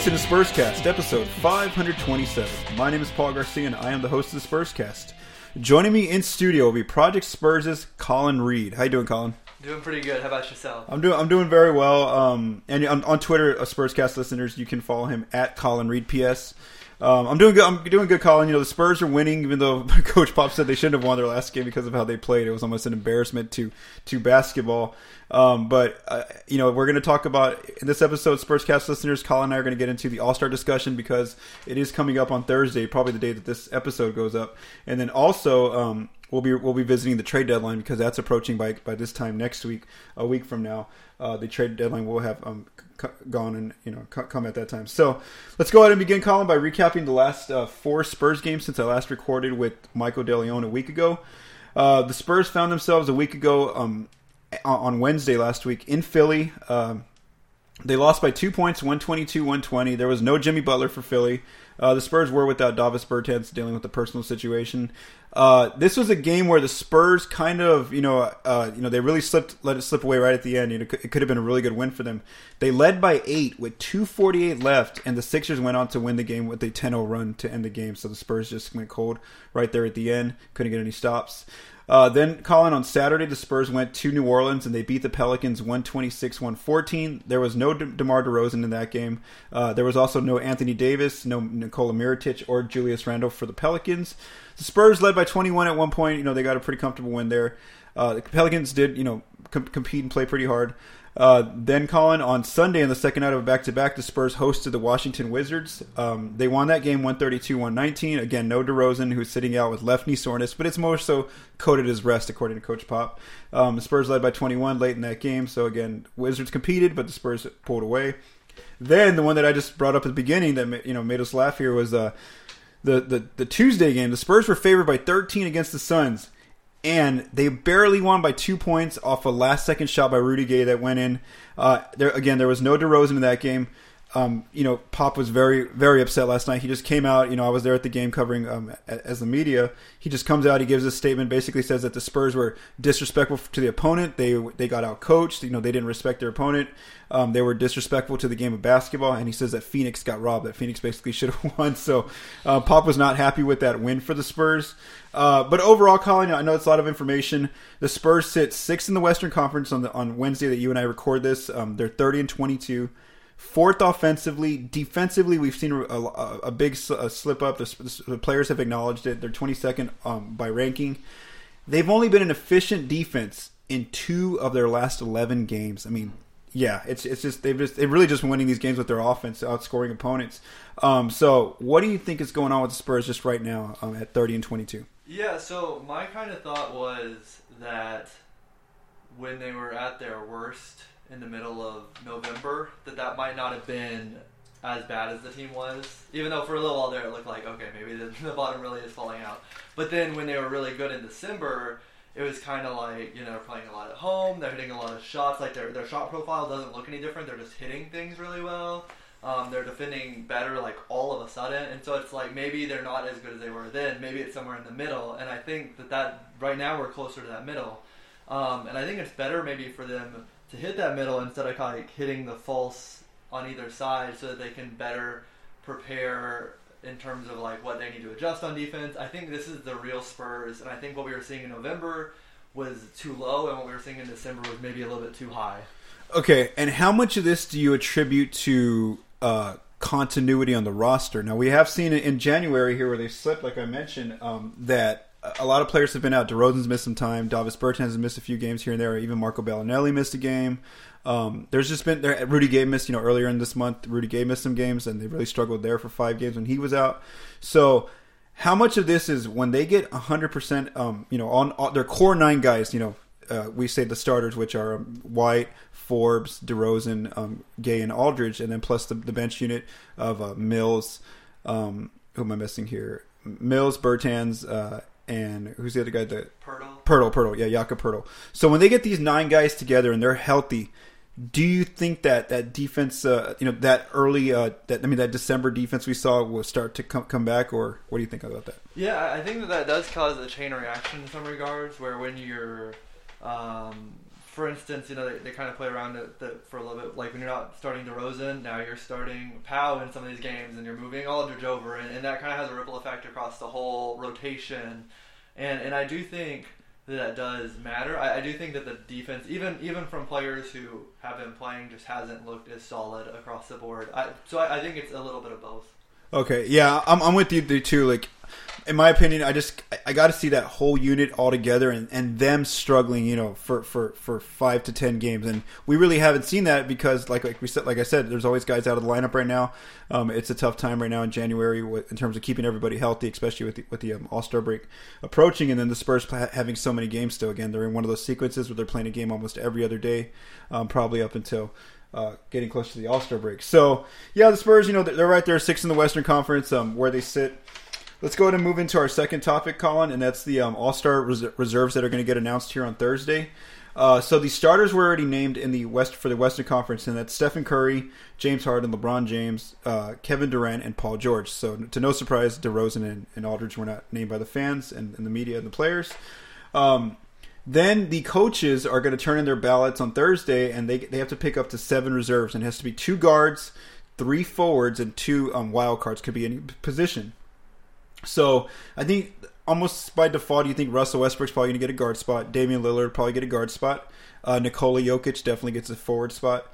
Listening to Spurscast, episode 527. My name is Paul Garcia, and I am the host of the Spurscast. Joining me in studio will be Project Spurs' Colin Reed. How you doing, Colin? Doing pretty good. How about yourself? I'm doing I'm doing very well. Um, and on, on Twitter, uh, Spurscast listeners, you can follow him at Colin Reed PS. Um, I'm doing good. I'm doing good, Colin. You know the Spurs are winning, even though Coach Pop said they shouldn't have won their last game because of how they played. It was almost an embarrassment to to basketball. Um, but uh, you know we're going to talk about in this episode, Spurscast listeners. Colin and I are going to get into the All Star discussion because it is coming up on Thursday, probably the day that this episode goes up, and then also. Um, we'll be we'll be visiting the trade deadline because that's approaching by by this time next week, a week from now. Uh, the trade deadline will have um, c- gone and you know c- come at that time. So let's go ahead and begin, Colin, by recapping the last uh, four Spurs games since I last recorded with Michael DeLeon a week ago. Uh, the Spurs found themselves a week ago um, on Wednesday last week in Philly. Um, they lost by two points, 122 120. There was no Jimmy Butler for Philly. Uh, the Spurs were without Davis Bertans dealing with the personal situation. Uh, this was a game where the Spurs kind of, you know, uh, you know, they really slipped, let it slip away right at the end. You know, it could have been a really good win for them. They led by eight with 2:48 left, and the Sixers went on to win the game with a 10-0 run to end the game. So the Spurs just went cold right there at the end. Couldn't get any stops. Uh, then, Colin, on Saturday, the Spurs went to New Orleans and they beat the Pelicans 126 114. There was no De- DeMar DeRozan in that game. Uh, there was also no Anthony Davis, no Nikola Mirotic, or Julius Randle for the Pelicans. The Spurs led by 21 at one point. You know, they got a pretty comfortable win there. Uh, the Pelicans did, you know, com- compete and play pretty hard. Uh, then, Colin, on Sunday in the second night of a back to back, the Spurs hosted the Washington Wizards. Um, they won that game 132 119. Again, no DeRozan, who's sitting out with left knee soreness, but it's more so coded as rest, according to Coach Pop. Um, the Spurs led by 21 late in that game. So, again, Wizards competed, but the Spurs pulled away. Then, the one that I just brought up at the beginning that you know made us laugh here was uh, the, the, the Tuesday game. The Spurs were favored by 13 against the Suns and they barely won by two points off a last second shot by Rudy Gay that went in. Uh, there again, there was no DeRozan in that game. Um, you know, Pop was very, very upset last night. He just came out. You know, I was there at the game covering um, as the media. He just comes out. He gives a statement, basically says that the Spurs were disrespectful to the opponent. They they got out coached. You know, they didn't respect their opponent. Um, they were disrespectful to the game of basketball. And he says that Phoenix got robbed. That Phoenix basically should have won. So uh, Pop was not happy with that win for the Spurs. Uh, but overall, Colin, I know it's a lot of information. The Spurs sit sixth in the Western Conference on the on Wednesday that you and I record this. Um, they're thirty and twenty two fourth offensively. Defensively, we've seen a, a, a big a slip up. The, the, players have acknowledged it. They're 22nd um, by ranking. They've only been an efficient defense in two of their last 11 games. I mean, yeah, it's it's just they've just they've really just winning these games with their offense, outscoring opponents. Um, so, what do you think is going on with the Spurs just right now um, at 30 and 22? Yeah, so my kind of thought was that when they were at their worst in the middle of November that that might not have been as bad as the team was. Even though for a little while there it looked like okay maybe the, the bottom really is falling out. But then when they were really good in December, it was kind of like you know they're playing a lot at home. They're hitting a lot of shots. Like their their shot profile doesn't look any different. They're just hitting things really well. Um, they're defending better like all of a sudden, and so it's like maybe they're not as good as they were then. Maybe it's somewhere in the middle, and I think that that right now we're closer to that middle. Um, and I think it's better maybe for them to hit that middle instead of kind of like hitting the false on either side so that they can better prepare in terms of like what they need to adjust on defense. I think this is the real Spurs, and I think what we were seeing in November was too low, and what we were seeing in December was maybe a little bit too high. Okay, and how much of this do you attribute to uh, continuity on the roster? Now we have seen it in January here where they slipped, like I mentioned, um, that a lot of players have been out. DeRozan's missed some time. Davis Bertans has missed a few games here and there. Even Marco Belinelli missed a game. Um, there's just been there. Rudy Gay missed, you know, earlier in this month. Rudy Gay missed some games, and they really struggled there for five games when he was out. So, how much of this is when they get 100, um, percent you know, on, on, their core nine guys? You know, uh, we say the starters, which are um, White, Forbes, DeRozan, um, Gay, and Aldridge, and then plus the, the bench unit of uh, Mills. Um, who am I missing here? Mills, Bertans, uh, and who's the other guy that Poeltl. Poeltl, Poeltl, yeah, Jakob Poeltl. So when they get these nine guys together and they're healthy, do you think that that defense, uh, you know, that early, uh, that I mean, that December defense we saw will start to come come back, or what do you think about that? Yeah, I think that that does cause a chain reaction in some regards, where when you're um, for instance, you know they, they kind of play around it the, for a little bit. Like when you're not starting DeRozan, now you're starting Powell in some of these games, and you're moving Aldridge over, and, and that kind of has a ripple effect across the whole rotation. And and I do think that that does matter. I, I do think that the defense, even even from players who have been playing, just hasn't looked as solid across the board. I, so I, I think it's a little bit of both. Okay, yeah, I'm, I'm with you too. Like, in my opinion, I just I got to see that whole unit all together and, and them struggling, you know, for, for, for five to ten games, and we really haven't seen that because, like like we said, like I said, there's always guys out of the lineup right now. Um, it's a tough time right now in January in terms of keeping everybody healthy, especially with the, with the um, All Star break approaching, and then the Spurs having so many games still. Again, they're in one of those sequences where they're playing a game almost every other day, um, probably up until uh, getting close to the All Star break. So yeah, the Spurs, you know, they're right there, six in the Western Conference, um, where they sit. Let's go ahead and move into our second topic, Colin, and that's the um, All Star res- reserves that are going to get announced here on Thursday. Uh, so the starters were already named in the West for the Western Conference, and that's Stephen Curry, James Harden, LeBron James, uh, Kevin Durant, and Paul George. So to no surprise, DeRozan and, and Aldridge were not named by the fans and, and the media and the players. Um, then the coaches are going to turn in their ballots on Thursday, and they they have to pick up to seven reserves, and it has to be two guards, three forwards, and two um, wild cards. Could be any position. So I think almost by default, you think Russell Westbrook's probably going to get a guard spot. Damian Lillard probably get a guard spot. Uh, Nikola Jokic definitely gets a forward spot.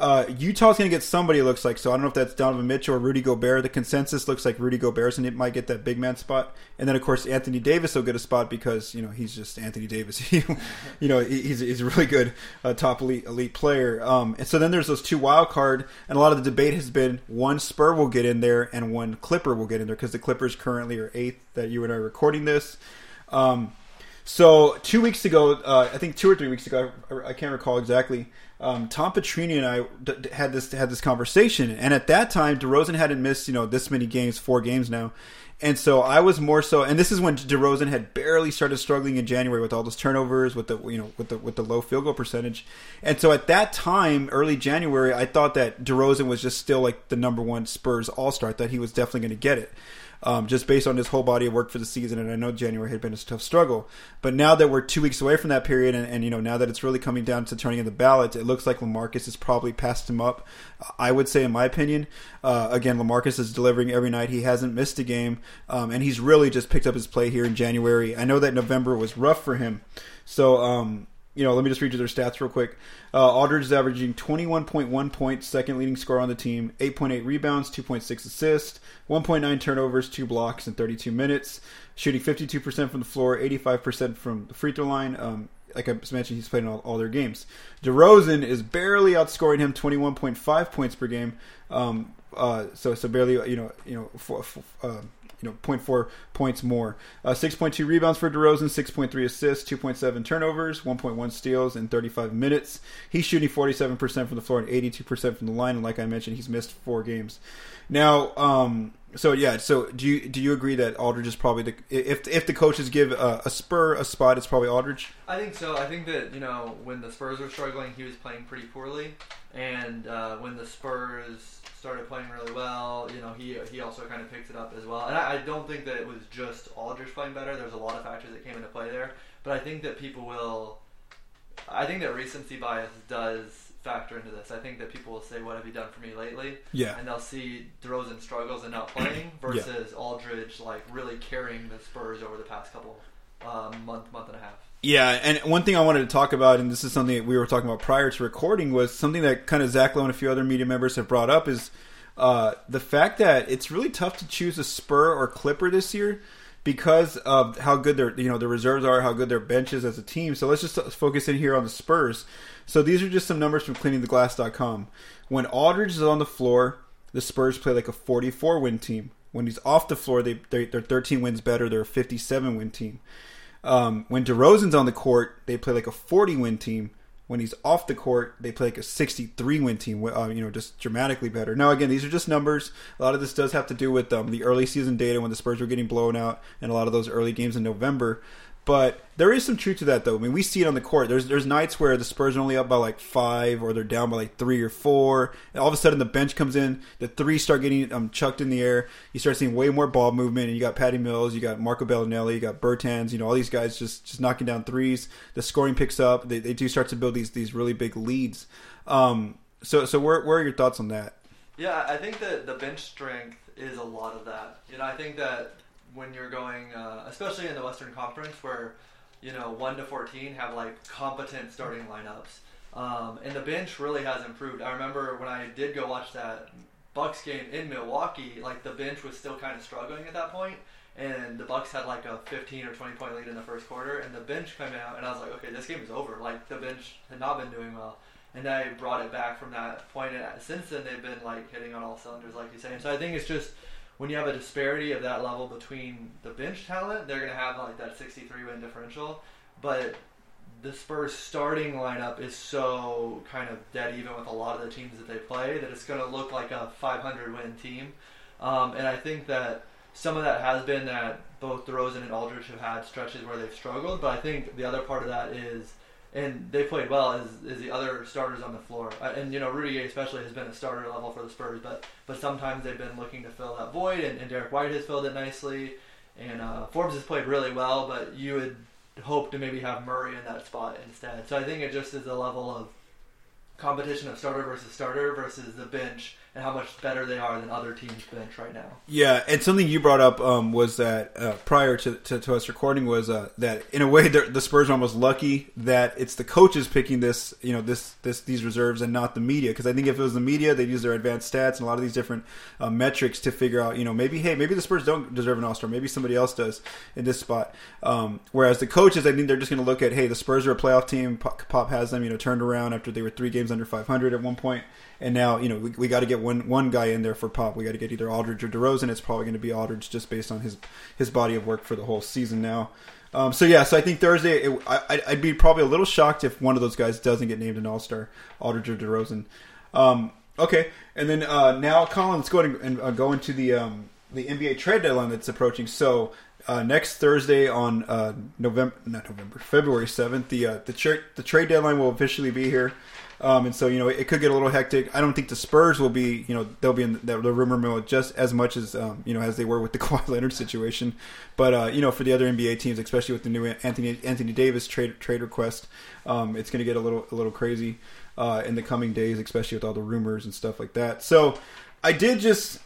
Uh, Utah's going to get somebody, it looks like. So I don't know if that's Donovan Mitchell or Rudy Gobert. The consensus looks like Rudy Gobert, and it might get that big man spot. And then, of course, Anthony Davis will get a spot because, you know, he's just Anthony Davis. you know, he's, he's a really good uh, top elite elite player. Um, and so then there's those two wild card, and a lot of the debate has been one Spur will get in there and one Clipper will get in there because the Clippers currently are eighth that you and I are recording this. Um, so two weeks ago, uh, I think two or three weeks ago, I, I can't recall exactly um, Tom Petrini and I had this had this conversation, and at that time, DeRozan hadn't missed you know this many games, four games now, and so I was more so, and this is when DeRozan had barely started struggling in January with all those turnovers, with the you know with the with the low field goal percentage, and so at that time, early January, I thought that DeRozan was just still like the number one Spurs All Star, that he was definitely going to get it um, just based on his whole body of work for the season. And I know January had been a tough struggle, but now that we're two weeks away from that period, and, and you know now that it's really coming down to turning in the ballot, it looks like LaMarcus has probably passed him up. I would say, in my opinion, uh, again, LaMarcus is delivering every night. He hasn't missed a game, um, and he's really just picked up his play here in January. I know that November was rough for him, so um, you know, let me just read you their stats real quick. Uh, Aldridge is averaging 21.1 points, second leading scorer on the team, 8.8 rebounds, 2.6 assists, 1.9 turnovers, 2 blocks in 32 minutes, shooting 52% from the floor, 85% from the free throw line. Um, like I mentioned, he's played in all, all, their games. DeRozan is barely outscoring him, 21.5 points per game. Um, uh, so so barely, you know, you know, for, for, uh, you know 0.4 points more. Uh, 6.2 rebounds for DeRozan, 6.3 assists, 2.7 turnovers, 1.1 steals in 35 minutes. He's shooting 47% from the floor and 82% from the line. And like I mentioned, he's missed four games. Now, um, so yeah, so do you do you agree that Aldridge is probably the if if the coaches give a, a Spur a spot, it's probably Aldridge? I think so. I think that you know when the Spurs were struggling, he was playing pretty poorly, and uh, when the Spurs started playing really well. You know, he he also kind of picked it up as well. And I, I don't think that it was just Aldridge playing better. There's a lot of factors that came into play there. But I think that people will. I think that recency bias does factor into this. I think that people will say, "What have you done for me lately?" Yeah. And they'll see DeRozan struggles and not playing versus yeah. Aldridge like really carrying the Spurs over the past couple um, month month and a half. Yeah, and one thing I wanted to talk about, and this is something that we were talking about prior to recording, was something that kind of Zach Lowe and a few other media members have brought up is uh, the fact that it's really tough to choose a Spur or Clipper this year because of how good their you know the reserves are, how good their bench is as a team. So let's just focus in here on the Spurs. So these are just some numbers from cleaningtheglass.com. When Aldridge is on the floor, the Spurs play like a 44 win team. When he's off the floor, they, they they're 13 wins better. They're a 57 win team. Um, when DeRozan's on the court, they play like a 40 win team. When he's off the court, they play like a 63 win team. Uh, you know, just dramatically better. Now, again, these are just numbers. A lot of this does have to do with um, the early season data when the Spurs were getting blown out, and a lot of those early games in November. But there is some truth to that, though. I mean, we see it on the court. There's there's nights where the Spurs are only up by like five, or they're down by like three or four, and all of a sudden the bench comes in. The three start getting um, chucked in the air. You start seeing way more ball movement, and you got Patty Mills, you got Marco Belinelli, you got Bertans. You know, all these guys just just knocking down threes. The scoring picks up. They, they do start to build these these really big leads. Um, so so where where are your thoughts on that? Yeah, I think that the bench strength is a lot of that. You know, I think that when you're going, uh, especially in the Western Conference, where you know one to fourteen have like competent starting lineups, um, and the bench really has improved. I remember when I did go watch that Bucks game in Milwaukee, like the bench was still kind of struggling at that point, and the Bucks had like a 15 or 20 point lead in the first quarter, and the bench came out, and I was like, okay, this game is over. Like the bench had not been doing well. And I brought it back from that point. and since then they've been like hitting on all cylinders, like you say. And so I think it's just when you have a disparity of that level between the bench talent, they're going to have like that 63 win differential. But the Spurs starting lineup is so kind of dead even with a lot of the teams that they play that it's going to look like a 500 win team. Um, and I think that some of that has been that both DeRozan and Aldridge have had stretches where they've struggled, but I think the other part of that is and they played well as, as the other starters on the floor. Uh, and you know, Rudy especially has been a starter level for the Spurs, but but sometimes they've been looking to fill that void, and, and Derrick White has filled it nicely, and uh, Forbes has played really well, but you would hope to maybe have Murray in that spot instead. So I think it just is a level of competition of starter versus starter versus the bench and how much better they are than other teams' bench right now. Yeah, and something you brought up um, was that uh, prior to, to, to, us recording was uh, that in a way the Spurs are almost lucky that it's the coaches picking this, you know, this this these reserves and not the media. Because I think if it was the media, they'd use their advanced stats and a lot of these different uh, metrics to figure out, you know, maybe hey, maybe the Spurs don't deserve an All Star, maybe somebody else does in this spot. Um, whereas the coaches, I think they're just going to look at, hey, the Spurs are a playoff team. Pop has them, you know, turned around after they were three games under 500 at one point and now, you know, we, we got to get one one guy in there for Pop. We got to get either Aldridge or DeRozan. It's probably going to be Aldridge just based on his his body of work for the whole season now. Um, so yeah, so I think Thursday, it, I, would be probably a little shocked if one of those guys doesn't get named an All Star, Aldridge or DeRozan. Um, okay, and then uh, now, Colin, let's go and uh, go into the um, the NBA trade deadline that's approaching. So uh, next Thursday on uh, November, not November, February seventh, the uh, the, tra- the trade deadline will officially be here. Um, and so you know it could get a little hectic. I don't think the Spurs will be you know they'll be in the, the rumor mill just as much as um, you know as they were with the Kawhi Leonard situation. But uh, you know for the other NBA teams, especially with the new Anthony Anthony Davis trade trade request, um, it's going to get a little a little crazy uh, in the coming days, especially with all the rumors and stuff like that. So I did just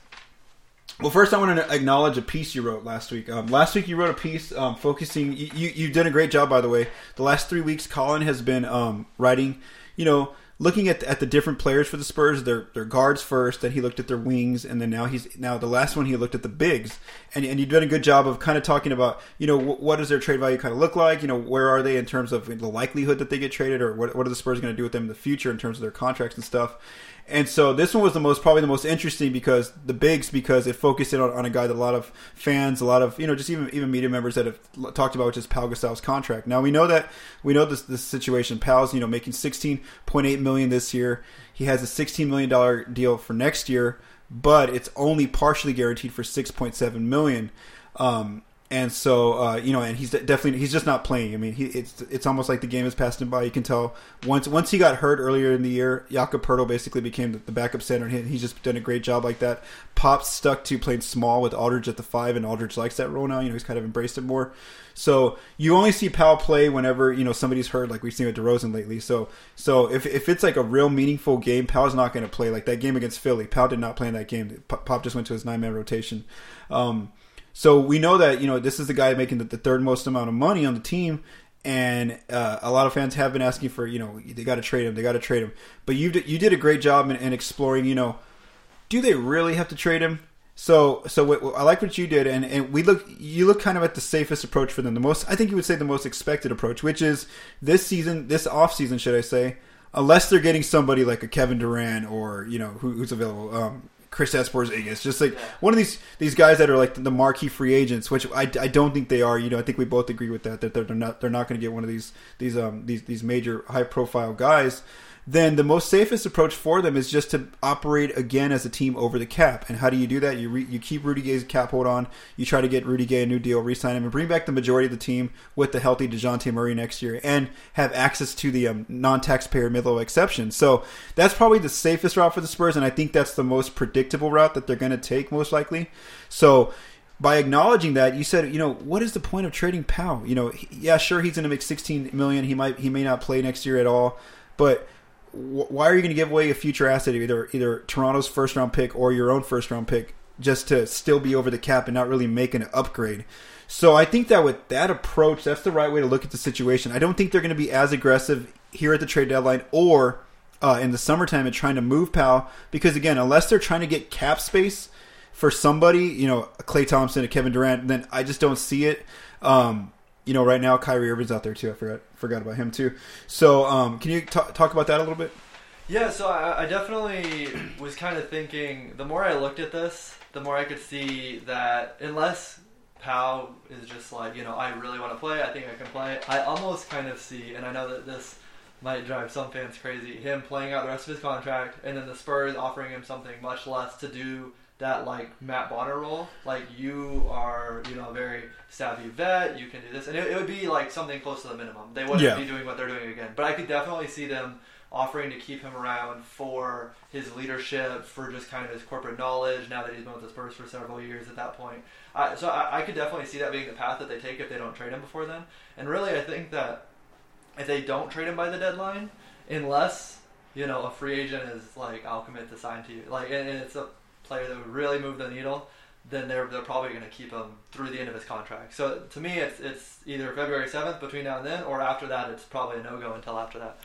well, first I want to acknowledge a piece you wrote last week. Um, last week you wrote a piece um, focusing. You, you, you did a great job, by the way. The last three weeks, Colin has been um, writing. You know, looking at the, at the different players for the Spurs, their their guards first, then he looked at their wings, and then now he's now the last one he looked at the bigs, and and you've done a good job of kind of talking about you know what, what does their trade value kind of look like, you know where are they in terms of the likelihood that they get traded, or what what are the Spurs going to do with them in the future in terms of their contracts and stuff, and so this one was the most probably the most interesting because the bigs because it focused in on, on, a guy that a lot of fans, a lot of you know just even even media members that have talked about, which is Pau Gasol's contract. Now we know that we know this this situation. Pau's you know making sixteen point eight million this year. He has a sixteen million dollar deal for next year, but it's only partially guaranteed for six point seven million. Um, and so uh, you know, and he's definitely he's just not playing. I mean, he, it's it's almost like the game has passed him by. You can tell once once he got hurt earlier in the year, Jakob Poeltl basically became the, backup center, and he, he's just done a great job like that. Pop stuck to playing small with Aldridge at the five, and Aldridge likes that role now. You know, he's kind of embraced it more. So you only see Pau play whenever you know somebody's hurt, like we've seen with DeRozan lately. So so if if it's like a real meaningful game, Pau's not going to play. Like that game against Philly, Pau did not play in that game. Pop just went to his nine man rotation. Um, so we know that you know this is the guy making the, the third most amount of money on the team, and uh, a lot of fans have been asking for you know they got to trade him, they got to trade him. But you you did a great job in, in, exploring. You know, do they really have to trade him? So so what, I like what you did, and, and we look you look kind of at the safest approach for them. The most I think you would say the most expected approach, which is this season, this off season, should I say? Unless they're getting somebody like a Kevin Durant or you know who, who's available, um, Kristaps Porzingis, just like yeah. one of these these guys that are like the marquee free agents, which I, I don't think they are. You know, I think we both agree with that that they're, they're not they're not going to get one of these these um these these major high profile guys. Then the most safest approach for them is just to operate again as a team over the cap. And how do you do that? You re, you keep Rudy Gay's cap hold on. You try to get Rudy Gay a new deal, re-sign him, and bring back the majority of the team with the healthy Dejounte Murray next year, and have access to the um, non-taxpayer mid-level exception. So that's probably the safest route for the Spurs, and I think that's the most predictable route that they're going to take most likely. So by acknowledging that, you said, you know, what is the point of trading Pau? You know, he, yeah, sure, he's going to make 16 million. He might, he may not play next year at all, but why are you going to give away a future asset, either either Toronto's first round pick or your own first round pick, just to still be over the cap and not really make an upgrade? So I think that with that approach, that's the right way to look at the situation. I don't think they're going to be as aggressive here at the trade deadline or uh, in the summertime and trying to move Pau because again, unless they're trying to get cap space for somebody, you know, Klay Thompson, a Kevin Durant, then I just don't see it. Um, you know, right now Kyrie Irving's out there too. I forgot forgot about him too. So, um, can you t- talk about that a little bit? Yeah, so I, I definitely was kind of thinking. The more I looked at this, the more I could see that unless Pau is just like, you know, I really want to play. I think I can play. I almost kind of see, and I know that this might drive some fans crazy, him playing out the rest of his contract, and then the Spurs offering him something much less to do that like Matt Bonner role. Like you are, you know, a very savvy vet. You can do this, and it, it would be like something close to the minimum. They wouldn't Yeah. be doing what they're doing again. But I could definitely see them offering to keep him around for his leadership, for just kind of his corporate knowledge. Now that he's been with the Spurs for several years, at that point, I, so I, I could definitely see that being the path that they take if they don't trade him before then. And really, I think that if they don't trade him by the deadline, unless you know a free agent is like, I'll commit to sign to you, like, and, and it's a player that would really move the needle, then they're they're probably going to keep him through the end of his contract. So to me, it's it's either February seventh between now and then, or after that, it's probably a no go until after that.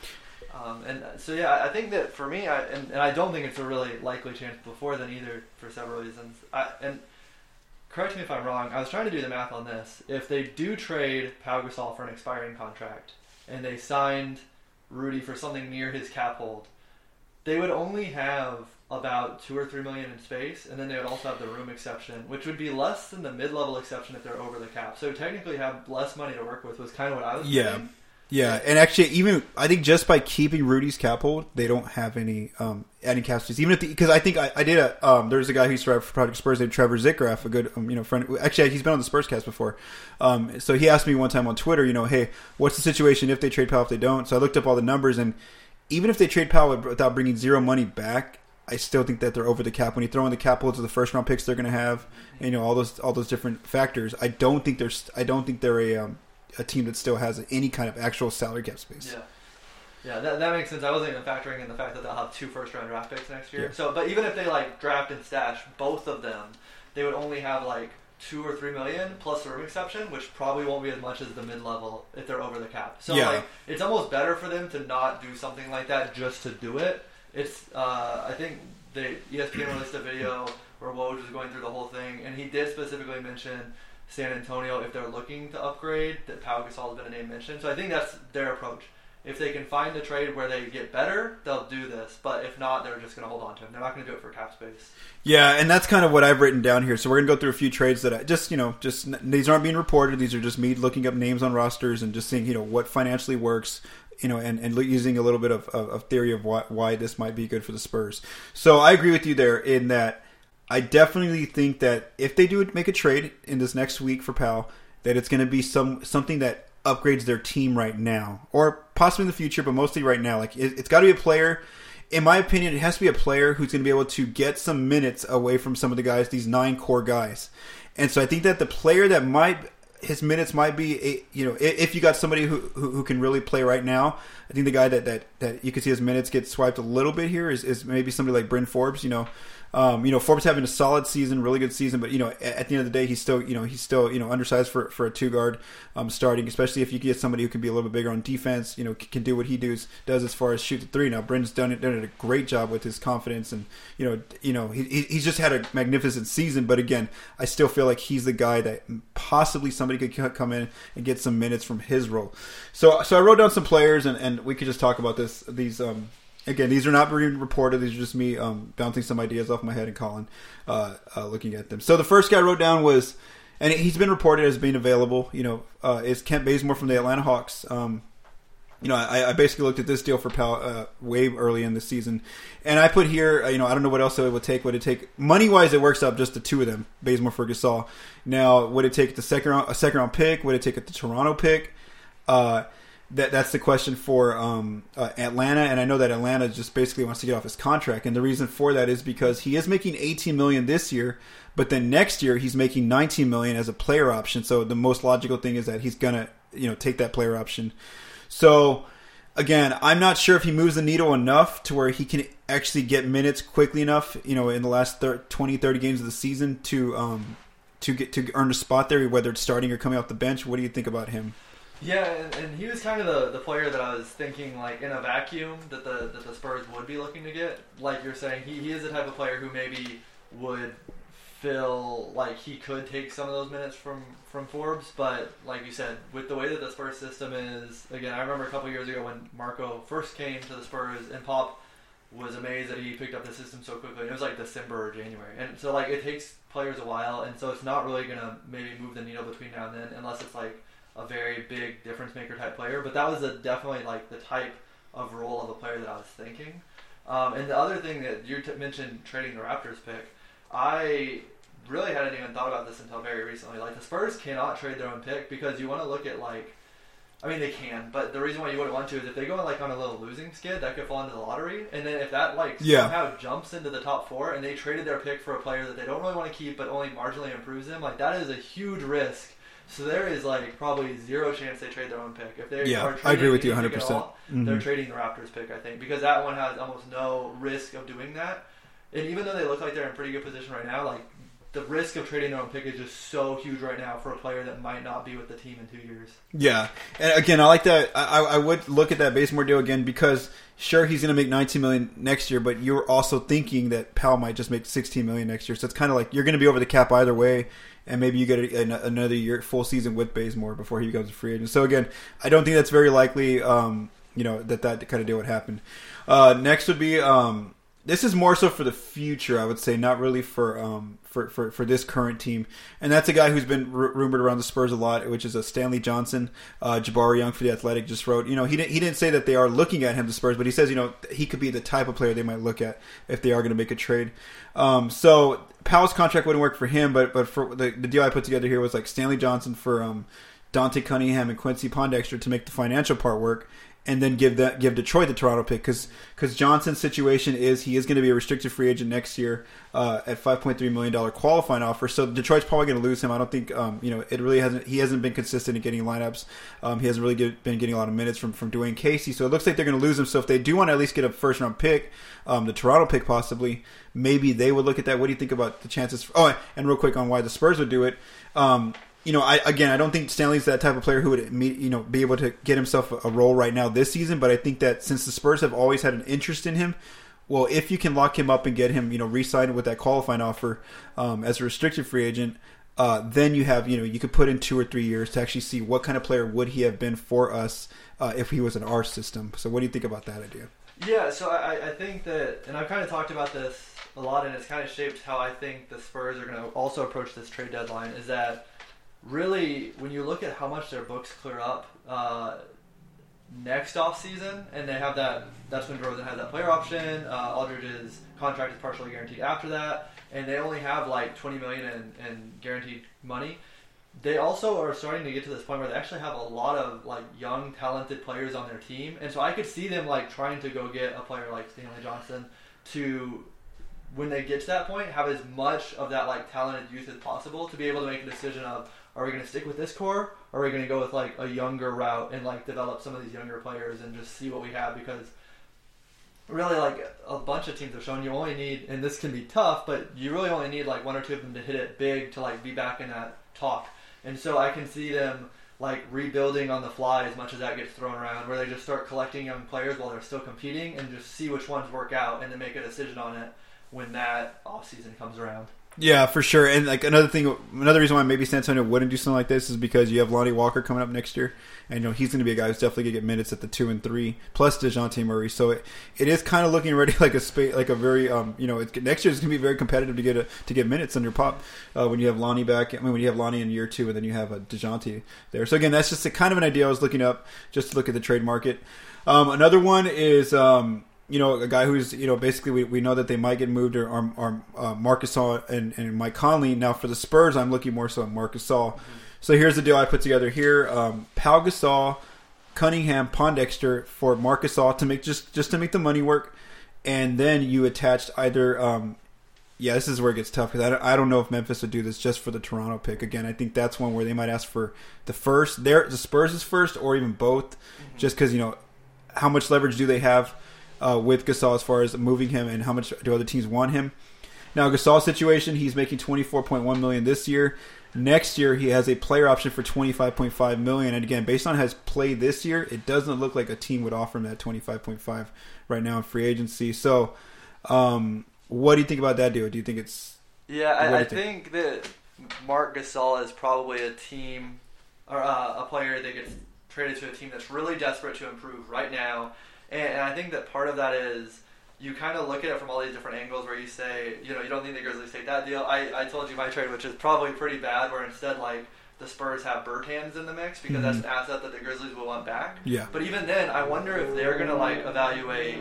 Um, and so yeah, I think that for me, I, and, and I don't think it's a really likely chance before then either for several reasons. I, and correct me if I'm wrong. I was trying to do the math on this. If they do trade Pau Gasol for an expiring contract, and they signed Rudy for something near his cap hold, they would only have about two or three million in space, and then they would also have the room exception, which would be less than the mid-level exception if they're over the cap. So technically, have less money to work with was kind of what I was. Yeah. thinking. Yeah, and actually, even I think just by keeping Rudy's cap hold, they don't have any um, any cap space. Even if because I think I, I did a um, there's a guy who used to write for Project Spurs named Trevor Zickgraf, a good um, you know friend. Actually, he's been on the Spurscast before. Um, so he asked me one time on Twitter, you know, hey, what's the situation if they trade Pau if they don't? So I looked up all the numbers, and even if they trade Pau without bringing zero money back, I still think that they're over the cap. When you throw in the cap holds of the first round picks they're going to have, and, you know all those all those different factors, I don't think there's I don't think they're a um, a team that still has any kind of actual salary cap space. Yeah. Yeah, that, that makes sense. I wasn't even factoring in the fact that they'll have two first round draft picks next year. Yeah. So, but even if they like draft and stash both of them, they would only have like two or three million plus the room exception, which probably won't be as much as the mid level if they're over the cap. So Yeah. like it's almost better for them to not do something like that just to do it. It's uh, I think they E ESPN released a video where Woj was going through the whole thing, and he did specifically mention San Antonio if they're looking to upgrade. That Pau Gasol has been a name mentioned, so I think that's their approach. If they can find a trade where they get better, they'll do this. But if not, they're just going to hold on to him. They're not going to do it for cap space. Yeah, and that's kind of what I've written down here. So we're gonna go through a few trades that I just you know just these aren't being reported. These are just me looking up names on rosters and just seeing you know what financially works. You know, and, and using a little bit of, of, of theory of why, why this might be good for the Spurs. So I agree with you there in that I definitely think that if they do make a trade in this next week for Pau, that it's going to be some something that upgrades their team right now, or possibly in the future, but mostly right now. Like it, it's got to be a player. In my opinion, it has to be a player who's going to be able to get some minutes away from some of the guys, these nine core guys. And so I think that the player that might his minutes might be you know if you got somebody who, who who can really play right now i think the guy that that, that you can see his minutes get swiped a little bit here is, is maybe somebody like bryn forbes you know um, you know forbes having a solid season really good season but you know at, at the end of the day he's still you know he's still you know undersized for, for a two guard um, starting especially if you get somebody who can be a little bit bigger on defense you know c- can do what he does does as far as shoot the three. Now bryn's done it done a great job with his confidence and you know you know he, he- he's just had a magnificent season but again i still feel like he's the guy that possibly somebody could come in and get some minutes from his role. So so i wrote down some players and, and we could just talk about this these um again these are not being reported these are just me um bouncing some ideas off my head and colin uh, uh looking at them so the first guy I wrote down was and he's been reported as being available you know uh is kent bazemore from the atlanta hawks um you know, I, I basically looked at this deal for Pau uh, way early in the season, and I put here, uh, you know, I don't know what else it would take. Would it take money wise? It works out just the two of them, Bazemore for Gasol. Now, would it take the second round, a second round pick? Would it take the Toronto pick? Uh, that that's the question for um, uh, Atlanta, and I know that Atlanta just basically wants to get off his contract, and the reason for that is because he is making 18 million this year, but then next year he's making 19 million as a player option. So the most logical thing is that he's gonna you know take that player option. So again, I'm not sure if he moves the needle enough to where he can actually get minutes quickly enough, you know, in the last 30, 20, 30 games of the season to um, to get to earn a spot there, whether it's starting or coming off the bench. What do you think about him? Yeah, and, and he was kind of the, the player that I was thinking like in a vacuum that the that the Spurs would be looking to get. Like you're saying, he, he is the type of player who maybe would feel like he could take some of those minutes from from Forbes, but like you said, with the way that the Spurs system is, again, I remember a couple years ago when Marco first came to the Spurs and Pop was amazed that he picked up the system so quickly. It was like December or January, and so like it takes players a while, and so it's not really gonna maybe move the needle between now and then unless it's like a very big difference maker type player. But that was a, definitely like the type of role of a player that I was thinking. Um, and the other thing that you t- mentioned trading the Raptors pick, I really hadn't even thought about this until very recently. Like the Spurs cannot trade their own pick because you want to look at like, I mean they can, but the reason why you wouldn't want to is if they go on like on a little losing skid, that could fall into the lottery, and then if that like Yeah. somehow jumps into the top four, and they traded their pick for a player that they don't really want to keep, but only marginally improves them, like that is a huge risk. So there is like probably zero chance they trade their own pick. If they Yeah, are I agree with you any pick at 100%. all, They're Mhm. trading the Raptors pick, I think, because that one has almost no risk of doing that. And even though they look like they're in pretty good position right now, like the risk of trading their own pick is just so huge right now for a player that might not be with the team in two years. Yeah, and again, I like that. I, I would look at that Bazemore deal again because sure he's going to make 19 million next year, but you're also thinking that Pau might just make 16 million next year. So it's kind of like you're going to be over the cap either way, and maybe you get a, an, another year full season with Bazemore before he becomes a free agent. So again, I don't think that's very likely. Um, you know that that kind of deal would happen. Uh, next would be um, this is more so for the future, I would say, not really for um, for, for, for this current team. And that's a guy who's been r- rumored around the Spurs a lot, which is a Stanley Johnson. Uh, Jabari Young for the Athletic just wrote, you know, he didn't he didn't say that they are looking at him, the Spurs, but he says, you know, he could be the type of player they might look at if they are going to make a trade. Um, so Pau's contract wouldn't work for him, but but for the, the deal I put together here was like Stanley Johnson for um, Dante Cunningham and Quincy Pondexter to make the financial part work, and then give that give Detroit the Toronto pick because because Johnson's situation is he is going to be a restricted free agent next year uh, at five point three million dollar qualifying offer. So Detroit's probably going to lose him. I don't think um, you know it really hasn't he hasn't been consistent in getting lineups. Um, he hasn't really get, been getting a lot of minutes from from Dwane Casey. So it looks like they're going to lose him. So if they do want to at least get a first round pick, um, the Toronto pick possibly, maybe they would look at that. What do you think about the chances? oh, and real quick on why the Spurs would do it. Um, you know, I again, I don't think Stanley's that type of player who would, you know, be able to get himself a- a role right now this season. But I think that since the Spurs have always had an interest in him, well, if you can lock him up and get him, you know, re-signed with that qualifying offer um, as a restricted free agent, uh, then you have, you know, you could put in two or three years to actually see what kind of player would he have been for us uh, if he was in our system. So, what do you think about that idea? Yeah, so I, I think that, and I've kind of talked about this a lot, and it's kind of shaped how I think the Spurs are going to also approach this trade deadline. Is that really when you look at how much their books clear up uh, next off season, and they have that. That's when DeRozan has that player option. Uh, Aldridge's contract is partially guaranteed after that, and they only have like twenty million in, in guaranteed money. They also are starting to get to this point where they actually have a lot of like young, talented players on their team, and so I could see them like trying to go get a player like Stanley Johnson to when they get to that point, have as much of that like talented youth as possible to be able to make a decision of are we going to stick with this core or are we going to go with like a younger route and like develop some of these younger players and just see what we have because really like a bunch of teams have shown you only need and this can be tough but you really only need like one or two of them to hit it big to like be back in that talk and so i can see them like rebuilding on the fly as much as that gets thrown around where they just start collecting young players while they're still competing and just see which ones work out and then make a decision on it when that off season comes around. Yeah, for sure. And like another thing, another reason why maybe San Antonio wouldn't do something like this is because you have Lonnie Walker coming up next year, and you know he's going to be a guy who's definitely going to get minutes at the two and three, plus Dejounte Murray. So it, it is kind of looking already like a space, like a very um you know it, next year is going to be very competitive to get a, to get minutes under Pop uh, when you have Lonnie back. I mean when you have Lonnie in year two, and then you have a Dejounte there. So again, that's just a kind of an idea I was looking up just to look at the trade market. Um, another one is um, you know, a guy who's you know basically we, we know that they might get moved or, or, or uh, Marc Gasol and, and Mike Conley. Now for the Spurs, I'm looking more so at Marc Gasol. Mm-hmm. So here's the deal I put together here: um, Pau Gasol, Cunningham, Pondexter for Marc Gasol to make just just to make the money work, and then you attached either. Um, yeah, this is where it gets tough because I, I don't know if Memphis would do this just for the Toronto pick. Again, I think that's one where they might ask for the first, their the Spurs' is first, or even both, mm-hmm. just because you know how much leverage do they have uh, with Gasol as far as moving him and how much do other teams want him. Now Gasol's situation, he's making 24.1 million this year. Next year he has a player option for 25.5 million and again, based on his play this year, it doesn't look like a team would offer him that 25.5 right now in free agency. So, um, what do you think about that deal? Do you think it's Yeah, I, I think? think? that Marc Gasol is probably a team or uh, a player that gets traded to a team that's really desperate to improve right now and, and I think that part of that is you kind of look at it from all these different angles where you say, you know, you don't think the Grizzlies take that deal. I, I told you my trade, which is probably pretty bad, where instead, like, the Spurs have Bertans in the mix because mm-hmm. that's an asset that the Grizzlies will want back. Yeah. But even then, I wonder if they're gonna like evaluate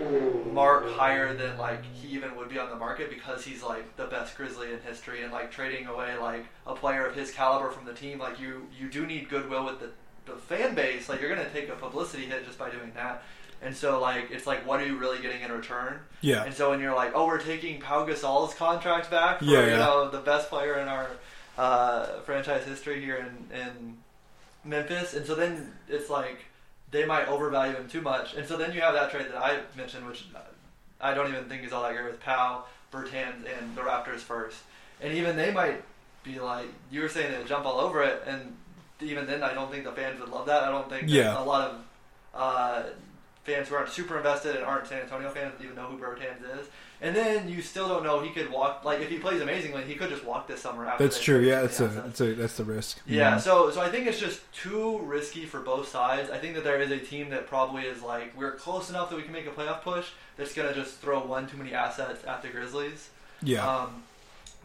Marc higher than like he even would be on the market because he's like the best Grizzly in history and like trading away like a player of his caliber from the team. Like you, you do need goodwill with the the fan base. Like you're gonna take a publicity hit just by doing that. And so, like, it's like, what are you really getting in return? Yeah. And so when you're like, oh, we're taking Pau Gasol's contract back for, yeah, yeah. you know, the best player in our uh, franchise history here in, in Memphis. And so then it's like, they might overvalue him too much. And so then you have that trade that I mentioned, which I don't even think is all that great with Pau, Bertans, and the Raptors first. And even they might be like, you were saying to jump all over it. And even then, I don't think the fans would love that. I don't think yeah. a lot of uh, fans who aren't super invested and aren't San Antonio fans even know who Bertans is. And then you still don't know he could walk like if he plays amazingly, he could just walk this summer after. That's true. Yeah, that's a, that's a that's the risk. Yeah. Mm-hmm. So so I think it's just too risky for both sides. I think that there is a team that probably is like we're close enough that we can make a playoff push. That's gonna just throw one too many assets at the Grizzlies. Yeah. Um,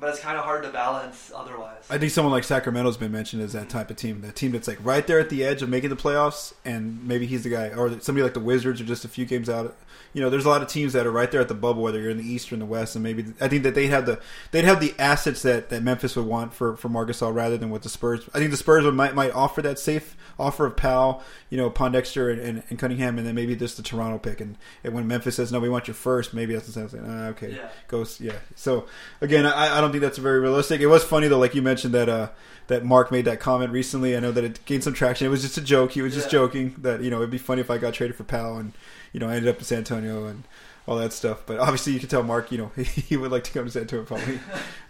but it's kind of hard to balance otherwise. I think someone like Sacramento's been mentioned as that type of team, that team that's like right there at the edge of making the playoffs, and maybe he's the guy, or somebody like the Wizards are just a few games out. You know, there's a lot of teams that are right there at the bubble, whether you're in the East or in the West, and maybe I think that they have the they'd have the assets that, that Memphis would want for for Marc Gasol rather than what the Spurs. I think the Spurs would, might might offer that safe offer of Pau, you know, Pondexter and, and, and, Cunningham, and then maybe just the Toronto pick. And, and when Memphis says no, we want your first, maybe that's the sense. Like, ah, okay, yeah. goes yeah. So again, I, I don't think that's very realistic. It was funny though, like you mentioned that uh, that Marc made that comment recently. I know that it gained some traction. It was just a joke. He was just joking that you know it'd be funny if I got traded for Pau and you know I ended up in San Antonio and all that stuff. But obviously, you can tell Marc, you know, he would like to come to San Antonio probably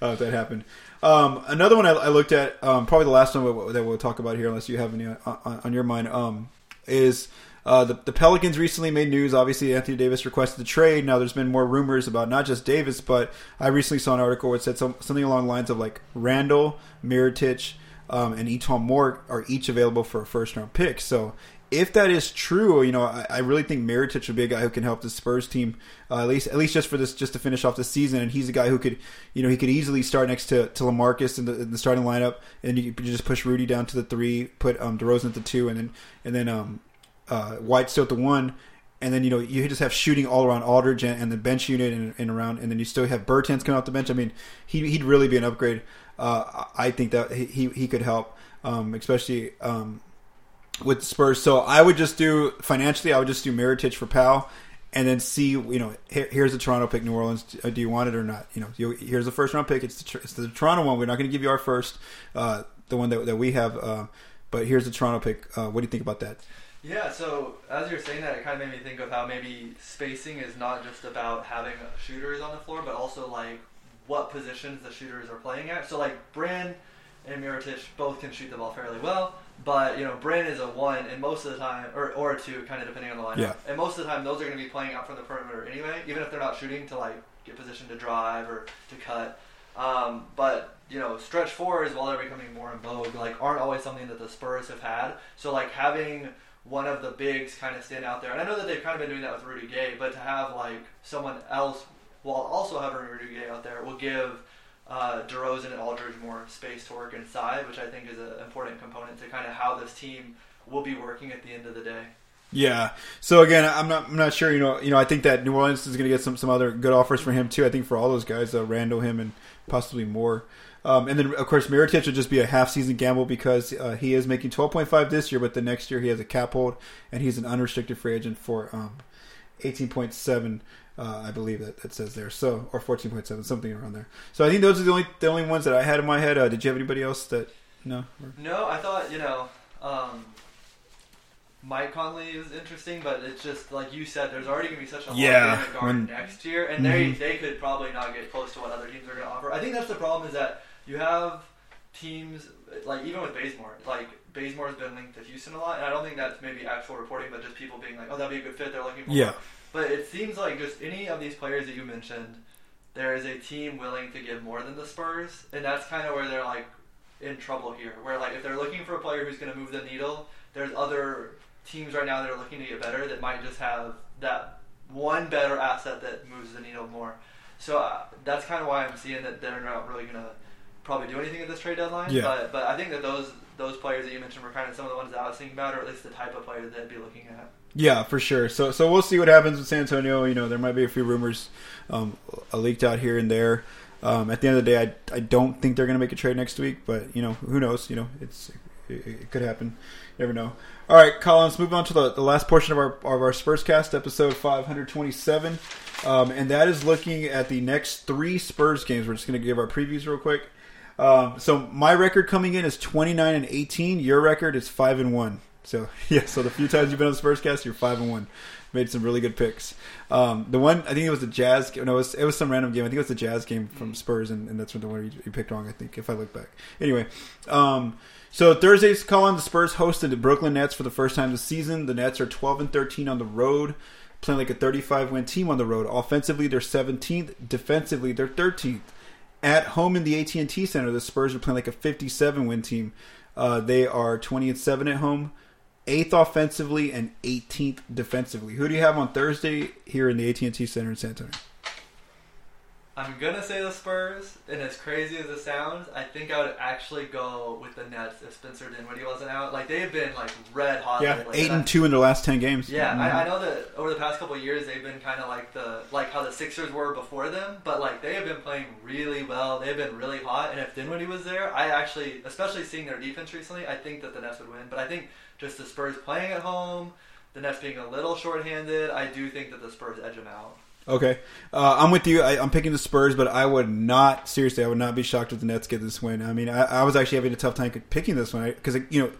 uh, if that happened. Um, another one I, I looked at, um, probably the last one that we'll talk about here, unless you have any on, on, on your mind, um, is uh, the, the, Pelicans recently made news. Obviously, Anthony Davis requested the trade. Now, there's been more rumors about not just Davis, but I recently saw an article it said some, something along the lines of like Randle, Mirotic, um, and E'Twaun Moore are each available for a first round pick. So if that is true, you know, I, I, really think Mirotic would be a guy who can help the Spurs team uh, at least at least just for this just to finish off the season. And he's a guy who could, you know, he could easily start next to, to LaMarcus in the, in the starting lineup, and you could just push Rudy down to the three, put um, DeRozan at the two, and then and then um, uh, White still at the one. And then you know you just have shooting all around Aldridge and, and the bench unit and, and, around, and then you still have Bertans coming off the bench. I mean, he, he'd really be an upgrade. Uh, I think that he he could help, um, especially um, with the Spurs. So I would just do financially, I would just do Mirotic for Pau, and then see you know here, here's the Toronto pick, New Orleans. Do you want it or not? You know, here's the first round pick. It's the, it's the Toronto one. We're not going to give you our first, uh, the one that, that we have, uh, but here's the Toronto pick. Uh, what do you think about that? Yeah, so as you're saying that, it kind of made me think of how maybe spacing is not just about having shooters on the floor, but also like what positions the shooters are playing at. So like Bryn and Mirotic both can shoot the ball fairly well. But you know, Bryn is a one, and most of the time, or or a two, kind of depending on the lineup. Yeah. And most of the time, those are going to be playing out from the perimeter anyway, even if they're not shooting to like get positioned to drive or to cut. Um, but you know, stretch fours, while they're becoming more in vogue, like aren't always something that the Spurs have had. So like having one of the bigs kind of stand out there, and I know that they've kind of been doing that with Rudy Gay, but to have like someone else while also having Rudy Gay out there will give uh, DeRozan and Aldridge more space to work inside, which I think is an important component to kind of how this team will be working at the end of the day. Yeah. So again, I'm not I'm not sure. You know, you know, I think that New Orleans is going to get some some other good offers for him too. I think for all those guys, uh, Randle, him, and possibly more. Um, and then of course Mirotic will just be a half season gamble because uh, he is making 12.5 this year, but the next year he has a cap hold and he's an unrestricted free agent for um, 18.7. Uh, I believe that it says there. So or 14.7, something around there. So I think those are the only the only ones that I had in my head. Uh, did you have anybody else that no? No, I thought you know. Um, Mike Conley is interesting, but it's just like you said. There's already going to be such a Yeah, long guard when- next year, and Mhm. they they could probably not get close to what other teams are going to offer. I think that's the problem is that you have teams like even with Bazemore, like Bazemore's been linked to Houston a lot, and I don't think that's maybe actual reporting, but just people being like, oh, that'd be a good fit. They're looking for. Yeah. But it seems like just any of these players that you mentioned, there is a team willing to give more than the Spurs, and that's kind of where they're like in trouble here. Where like if they're looking for a player who's going to move the needle, there's other teams right now that are looking to get better that might just have that one better asset that moves the needle more. So uh, that's kind of why I'm seeing that they're not really going to probably do anything at this trade deadline. Yeah. But but I think that those those players that you mentioned were kind of some of the ones that I was thinking about, or at least the type of players that I'd be looking at. Yeah, for sure. So so we'll see what happens with San Antonio. You know, there might be a few rumors um, leaked out here and there. Um, at the end of the day, I, I don't think they're going to make a trade next week, but you know who knows? You know, it's it, it could happen. You never know. All right, Colin, let's move on to the, the last portion of our of our Spurscast, episode five hundred twenty seven, um, and that is looking at the next three Spurs games. We're just going to give our previews real quick. Um, so my record coming in is twenty nine and eighteen. Your record is five and one. So yeah, so the few times you've been on the Spurscast, you're five and one. Made some really good picks. Um, the one I think it was the Jazz. No, it was, it was some random game. I think it was the Jazz game from Spurs, and, and that's the one you, you picked wrong. I think if I look back. Anyway, um, so Thursday's Colin the Spurs hosted the Brooklyn Nets for the first time this season. The Nets are 12 and 13 on the road, playing like a 35 win team on the road. Offensively, they're 17th. Defensively, they're 13th. At home in the AT&T Center, the Spurs are playing like a 57 win team. Uh, they are 20 and 7 at home, eighth offensively and 18th defensively. Who do you have on Thursday here in the AT&T Center in San Antonio? I'm gonna say the Spurs, and as crazy as it sounds, I think I would actually go with the Nets if Spencer Dinwiddie wasn't out. Like they've been like red hot. Yeah, lately, eight and two in their last 10 games. Yeah, Mhm. I, I know that over the past couple of years they've been kind of like the like how the Sixers were before them, but like they have been playing really well. They've been really hot, and if Dinwiddie was there, I actually, especially seeing their defense recently, I think that the Nets would win. But I think just the Spurs playing at home, the Nets being a little shorthanded, I do think that the Spurs edge them out. Okay, uh, I'm with you. I, I'm picking the Spurs, but I would not seriously. I would not be shocked if the Nets get this win. I mean, I, I was actually having a tough time picking this one because you know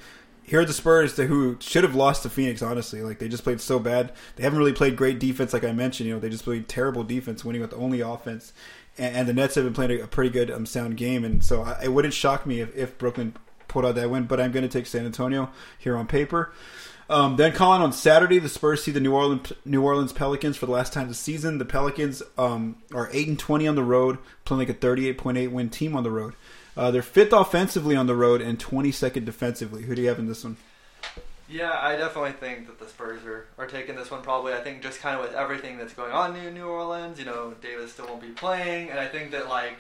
here are the Spurs who should have lost to Phoenix. Honestly, like they just played so bad. They haven't really played great defense, like I mentioned. You know, they just played terrible defense, winning with only offense. And, and the Nets have been playing a, a pretty good, um, sound game, and so I, it wouldn't shock me if, if Brooklyn pulled out that win. But I'm going to take San Antonio here on paper. Um, then Colin on Saturday, the Spurs see the New Orleans New Orleans Pelicans for the last time this season. The Pelicans um, are eight and twenty on the road, playing like a thirty eight point eight win team on the road. Uh, they're fifth offensively on the road and twenty second defensively. Who do you have in this one? Yeah, I definitely think that the Spurs are, are taking this one probably. I think just kind of with everything that's going on in New Orleans, you know, Davis still won't be playing, and I think that like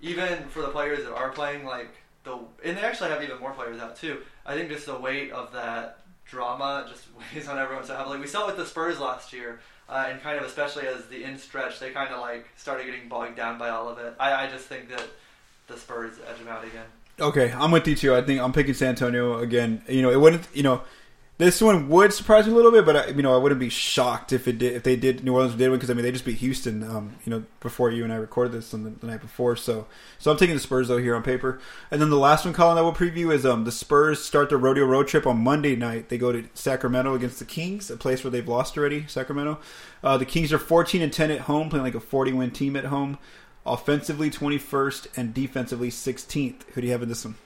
even for the players that are playing, like the and they actually have even more players out too. I think just the weight of that drama just weighs on everyone so heavily. We saw it with the Spurs last year, uh, and kind of especially as the in stretch, they kind of like started getting bogged down by all of it. I, I just think that the Spurs edge them out again. Okay, I'm with you. I think I'm picking San Antonio again. You know, it wouldn't. You know, this one would surprise me a little bit, but I, you know, I wouldn't be shocked if it did. If they did, New Orleans did win because I mean they just beat Houston. Um, you know, before you and I recorded this on the, the night before. So, so I'm taking the Spurs though here on paper. And then the last one, Colin, that we'll preview is um the Spurs start their rodeo road trip on Monday night. They go to Sacramento against the Kings, a place where they've lost already. Sacramento. Uh, the Kings are 14 and 10 at home, playing like a 40 win team at home. Offensively 21st and defensively 16th. Who do you have in this one?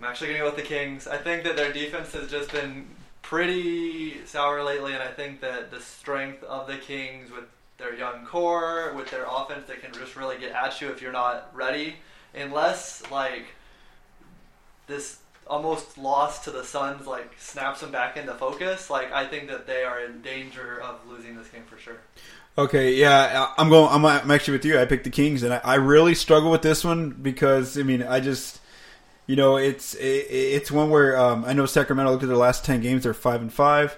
I'm actually going to go with the Kings. I think that their defense has just been pretty sour lately, and I think that the strength of the Kings with their young core, with their offense that can just really get at you if you're not ready, unless like this almost loss to the Suns like snaps them back into focus. Like I think that they are in danger of losing this game for sure. Okay, yeah, I'm going. I'm, I'm actually with you. I picked the Kings, and I, I really struggle with this one because I mean, I just, you know, it's it, it's one where um, I know Sacramento looked at their last ten games; they're five and five.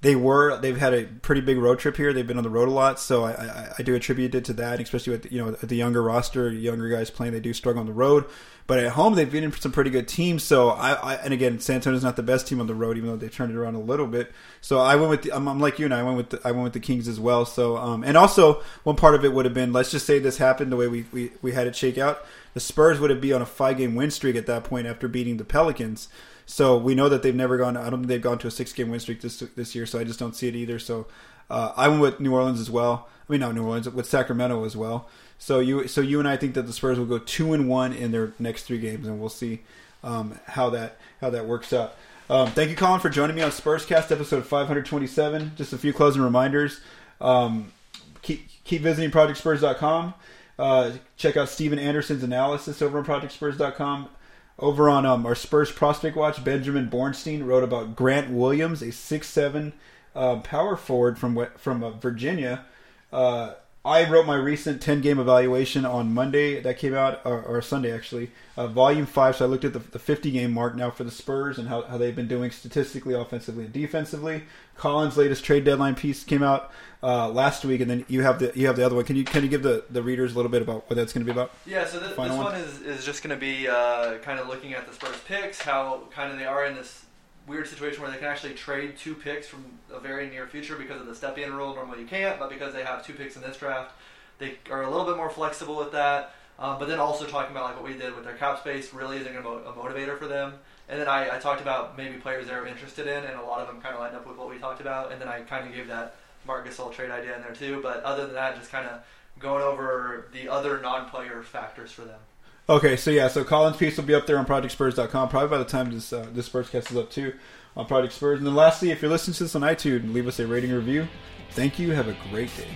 They were they've had a pretty big road trip here. They've been on the road a lot, so I, I, I do attribute it to that, especially with you know the younger roster, younger guys playing. They do struggle on the road, but at home they've been in some pretty good teams. So I, I and again, San Antonio's not the best team on the road, even though they've turned it around a little bit. So I went with the, I'm, I'm like you and I went with the, I went with the Kings as well. So um, and also one part of it would have been let's just say this happened the way we we, we had it shake out. The Spurs would have be on a five game win streak at that point after beating the Pelicans. So we know that they've never gone. I don't think they've gone to a six game win streak this this year. So I just don't see it either. So uh, I went with New Orleans as well. I mean, not New Orleans, with Sacramento as well. So you so you and I think that the Spurs will go two and one in their next three games, and we'll see um, how that how that works out. Um, thank you, Colin, for joining me on Spurscast episode 527. Just a few closing reminders. Um, keep keep visiting ProjectSpurs.com. Uh, check out Steven Anderson's analysis over on ProjectSpurs.com. Over on um, our Spurs prospect watch, Benjamin Bornstein wrote about Grant Williams, a six-seven uh, power forward from from uh, Virginia. Uh, I wrote my recent 10 game evaluation on Monday that came out, or, or Sunday actually, uh, volume 5. So I looked at the, the 50 game mark now for the Spurs and how, how they've been doing statistically, offensively, and defensively. Colin's latest trade deadline piece came out uh, last week, and then you have the you have the other one. Can you can you give the, the readers a little bit about what that's going to be about? Yeah, so th- this one, one is, is just going to be uh, kind of looking at the Spurs picks, how kind of they are in this weird situation where they can actually trade two picks from a very near future because of the Stepien rule. Normally you can't, but because they have two picks in this draft, they are a little bit more flexible with that. Um, but then also talking about like what we did with their cap space really isn't to be a motivator for them. And then I, I talked about maybe players they're interested in, and a lot of them kind of lined up with what we talked about. And then I kind of gave that Marc Gasol trade idea in there too. But other than that, just kind of going over the other non-player factors for them. Okay, so yeah, so Colin's piece will be up there on ProjectSpurs.com probably by the time this uh, this Spurscast is up too on Project Spurs. And then lastly, if you're listening to this on iTunes, leave us a rating review. Thank you. Have a great day.